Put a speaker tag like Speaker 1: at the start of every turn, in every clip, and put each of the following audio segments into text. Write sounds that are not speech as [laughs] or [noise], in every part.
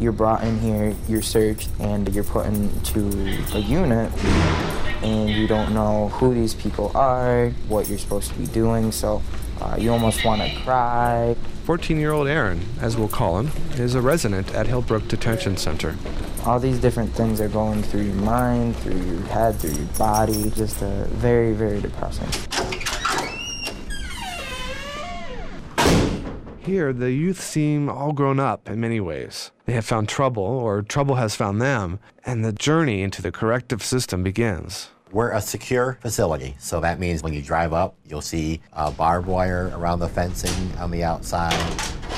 Speaker 1: You're brought in here, you're searched, and you're put into a unit, and you don't know who these people are, what you're supposed to be doing, so uh, you almost want to cry.
Speaker 2: 14 year old Aaron, as we'll call him, is a resident at Hillbrook Detention Center.
Speaker 1: All these different things are going through your mind, through your head, through your body. Just uh, very, very depressing.
Speaker 2: Here, the youth seem all grown up in many ways. They have found trouble, or trouble has found them, and the journey into the corrective system begins.
Speaker 3: We're a secure facility, so that means when you drive up, you'll see uh, barbed wire around the fencing on the outside.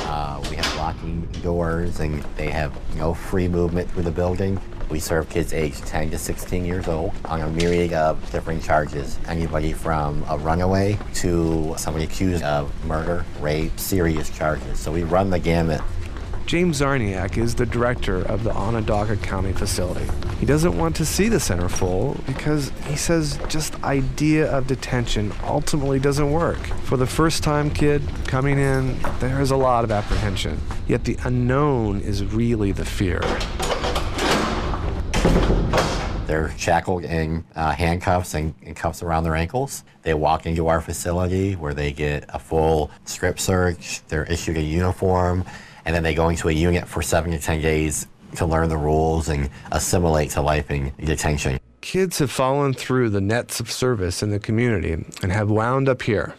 Speaker 3: Uh, we have locking doors, and they have no free movement through the building. We serve kids aged 10 to 16 years old on a myriad of different charges. Anybody from a runaway to somebody accused of murder, rape, serious charges. So we run the gamut.
Speaker 2: James Zarniak is the director of the Onondaga County facility. He doesn't want to see the center full because he says just idea of detention ultimately doesn't work. For the first time kid coming in, there is a lot of apprehension. Yet the unknown is really the fear.
Speaker 3: They're shackled in uh, handcuffs and, and, cuffs around their ankles. They walk into our facility where they get a full strip search. They're issued a uniform, and then they go into a unit for seven to ten days to learn the rules and assimilate to life in detention.
Speaker 2: Kids have fallen through the nets of service in the community and have wound up here.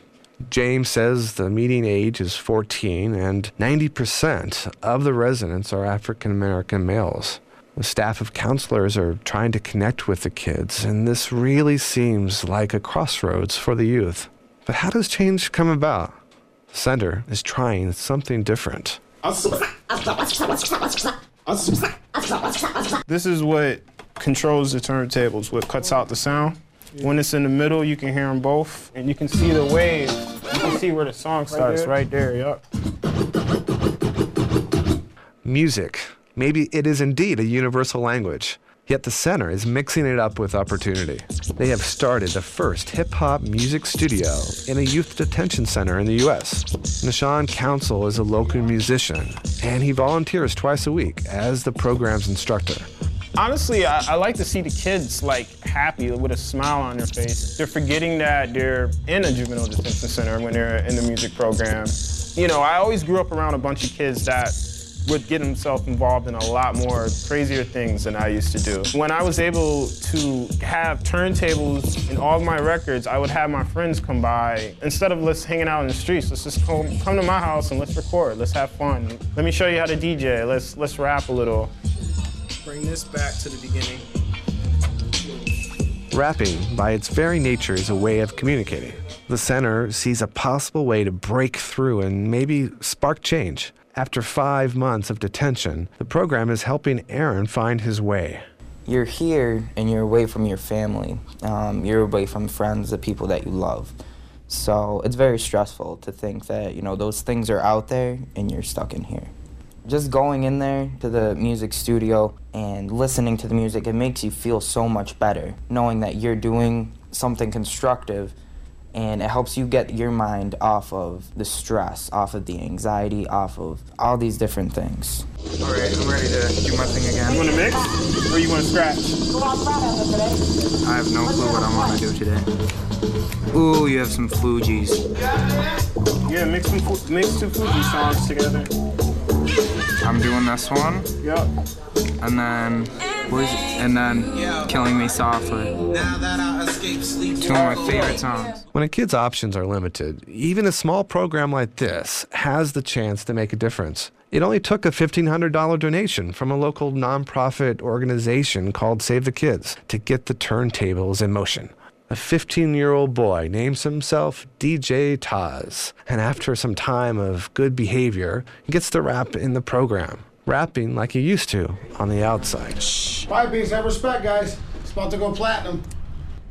Speaker 2: James says the median age is 14, and 90% of the residents are African American males. The staff of counselors are trying to connect with the kids, and this really seems like a crossroads for the youth. But how does change come about? The center is trying something different.
Speaker 4: This is what controls the turntables, what cuts out the sound. When it's in the middle, you can hear them both, and you can see the wave. You can see where the song starts right there, right there yep.
Speaker 2: Music Maybe it is indeed a universal language. Yet the center is mixing it up with opportunity. They have started the first hip hop music studio in a youth detention center in the U.S. Nashawn Council is a local musician, and he volunteers twice a week as the program's instructor.
Speaker 4: Honestly, I, I, like to see the kids like happy with a smile on their face. They're forgetting that they're in a juvenile detention center when they're in the music program. You know, I always grew up around a bunch of kids that would get himself involved in a lot more crazier things than I used to do. When I was able to have turntables in all of my records, I would have my friends come by. Instead of let's hanging out in the streets, let's just come, come to my house and let's record. Let's have fun. Let me show you how to DJ. Let's, let's rap a little.
Speaker 5: Bring this back to the beginning.
Speaker 2: Rapping, by its very nature, is a way of communicating. The center sees a possible way to break through and maybe spark change. After five months of detention, the program is helping Aaron find his way.
Speaker 1: You're here and you're away from your family. Um, you're away from friends, the people that you love. So it's very stressful to think that, you know, those things are out there and you're stuck in here. Just going in there to the music studio and listening to the music, it makes you feel so much better knowing that you're doing something constructive and it helps you get your mind off of the stress, off of the anxiety, off of all these different things.
Speaker 5: All right, I'm ready to do my thing again.
Speaker 4: You want to mix or you want to scratch?
Speaker 5: I have no clue what I want to do today. Ooh, you have some Fugees.
Speaker 4: Yeah, mix some mix two Fugees songs together.
Speaker 5: I'm doing this one.
Speaker 4: Yep.
Speaker 5: And then and then Killing Me Softly. Two of my favorite songs.
Speaker 2: When a kid's options are limited, even a small program like this has the chance to make a difference. It only took a $1,500 donation from a local nonprofit organization called Save the Kids to get the turntables in motion. A 15 year old boy names himself DJ Taz, and after some time of good behavior, he gets to rap in the program rapping like he used to on the outside. Shh.
Speaker 6: Five beats, have respect, guys. It's about to go platinum.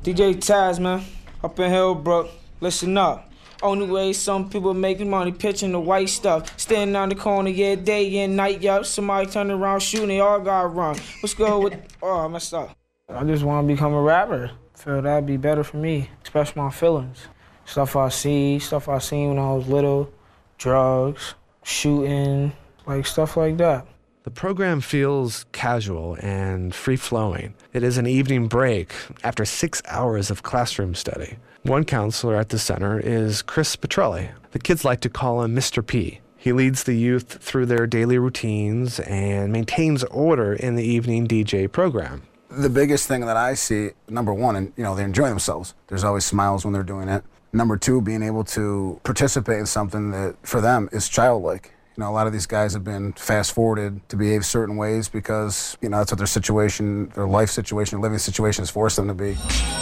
Speaker 7: DJ Taz, man, up in Hillbrook. Listen up. Only way some people making money pitching the white stuff. Standing on the corner, yeah, day and night, yup. Somebody turn around shooting, they all got run. What's good with. [laughs] Oh, I messed up. I just want to become a rapper. Feel that'd be better for me. Express my feelings. Stuff I see, stuff I seen when I was little. Drugs, shooting, like stuff like that.
Speaker 2: The program feels casual and free flowing. It is an evening break after six hours of classroom study. One counselor at the center is Chris Petrelli. The kids like to call him Mr. P. He leads the youth through their daily routines and maintains order in the evening DJ program.
Speaker 8: The biggest thing that I see, number one, and you know, they enjoy themselves. There's always smiles when they're doing it. Number two, being able to participate in something that for them is childlike. You know, a lot of these guys have been fast forwarded to behave certain ways because, you know, that's what their situation, their life situation, their living situation has forced them to be.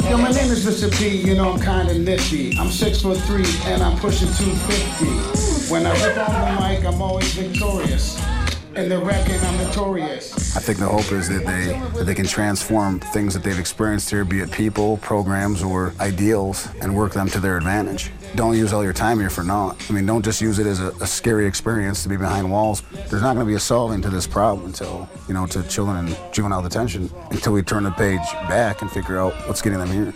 Speaker 6: Yo, my name is Mr. P. You know I'm kinda nifty. I'm six foot three and I'm pushing 250. When I rip on the mic, I'm always victorious. The record, I'm notorious.
Speaker 8: I think the hope is that they that they can transform things that they've experienced here, be it people, programs, or ideals, and work them to their advantage. Don't use all your time here for naught. I mean, don't just use it as a, a scary experience to be behind walls. There's not going to be a solving to this problem until you know to children in juvenile detention until we turn the page back and figure out what's getting them here.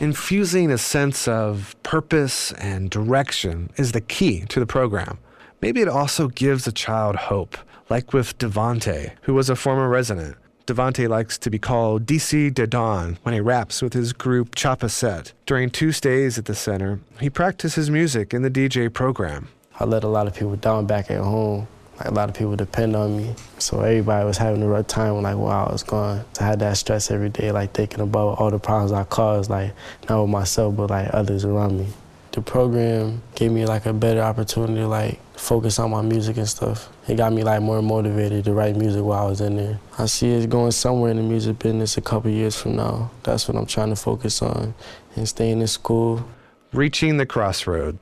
Speaker 2: Infusing a sense of purpose and direction is the key to the program. Maybe it also gives a child hope, like with Devante, who was a former resident. Devante likes to be called DC de Don when he raps with his group Chapasette. During two stays at the center, he practices music in the DJ program.
Speaker 9: I let a lot of people down back at home. Like a lot of people depend on me. So everybody was having a rough time like while I was gone. So I had that stress every day, like thinking about all the problems I caused, like not with myself, but like others around me. The program gave me like a better opportunity to like focus on my music and stuff. It got me like more motivated to write music while I was in there. I see it going somewhere in the music business a couple years from now. That's what I'm trying to focus on and staying in school.
Speaker 2: Reaching the crossroad.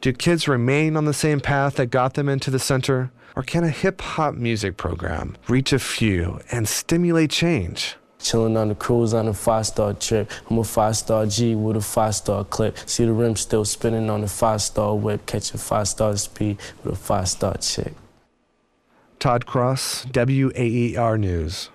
Speaker 2: Do kids remain on the same path that got them into the center? Or can a hip hop music program reach a few and stimulate change?
Speaker 9: Chilling on the cruise on a five star trip. I'm a five star G with a five star clip. See the rim still spinning on a five star whip. Catching five star speed with a five star chick.
Speaker 2: Todd Cross, WAER News.